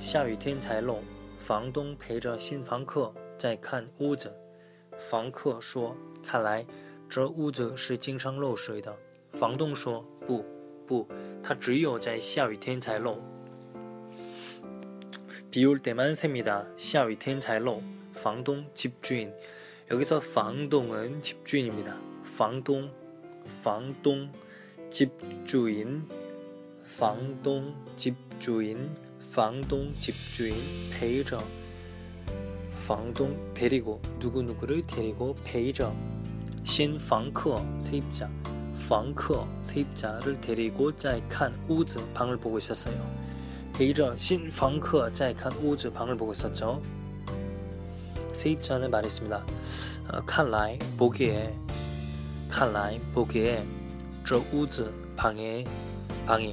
下雨天才漏。”房东陪着新房客在看屋子。房客说：“看来这屋子是经常漏水的。”房东说：“不，不，它只有在下雨天才漏。”비올때만셉니다下雨天才漏。房东집주인여기서방동은집주인입니다房东，房东，집주인房东，집주인 房东집주인陪着房东데리고누구누구를데리고陪着新房客세입자房客세입자를데리고在看屋子방을보고있었어요陪着新房客在看屋子방을보고있었죠세입자는말했습니다看来보기에看来보기에这屋子방에방에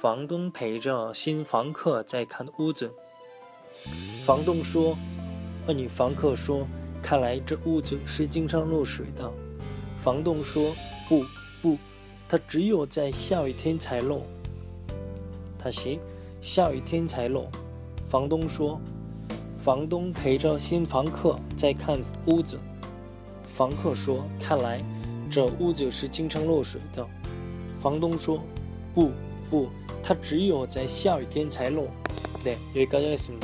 房东陪着新房客在看屋子。房东说：“呃，女房客说，看来这屋子是经常漏水的。”房东说：“不，不，它只有在下雨天才漏。”他行，下雨天才漏。房东说：“房东陪着新房客在看屋子。”房客说：“看来这屋子是经常漏水的。”房东说：“不，不。”它只有在下雨天才落，对，有一个叫什么？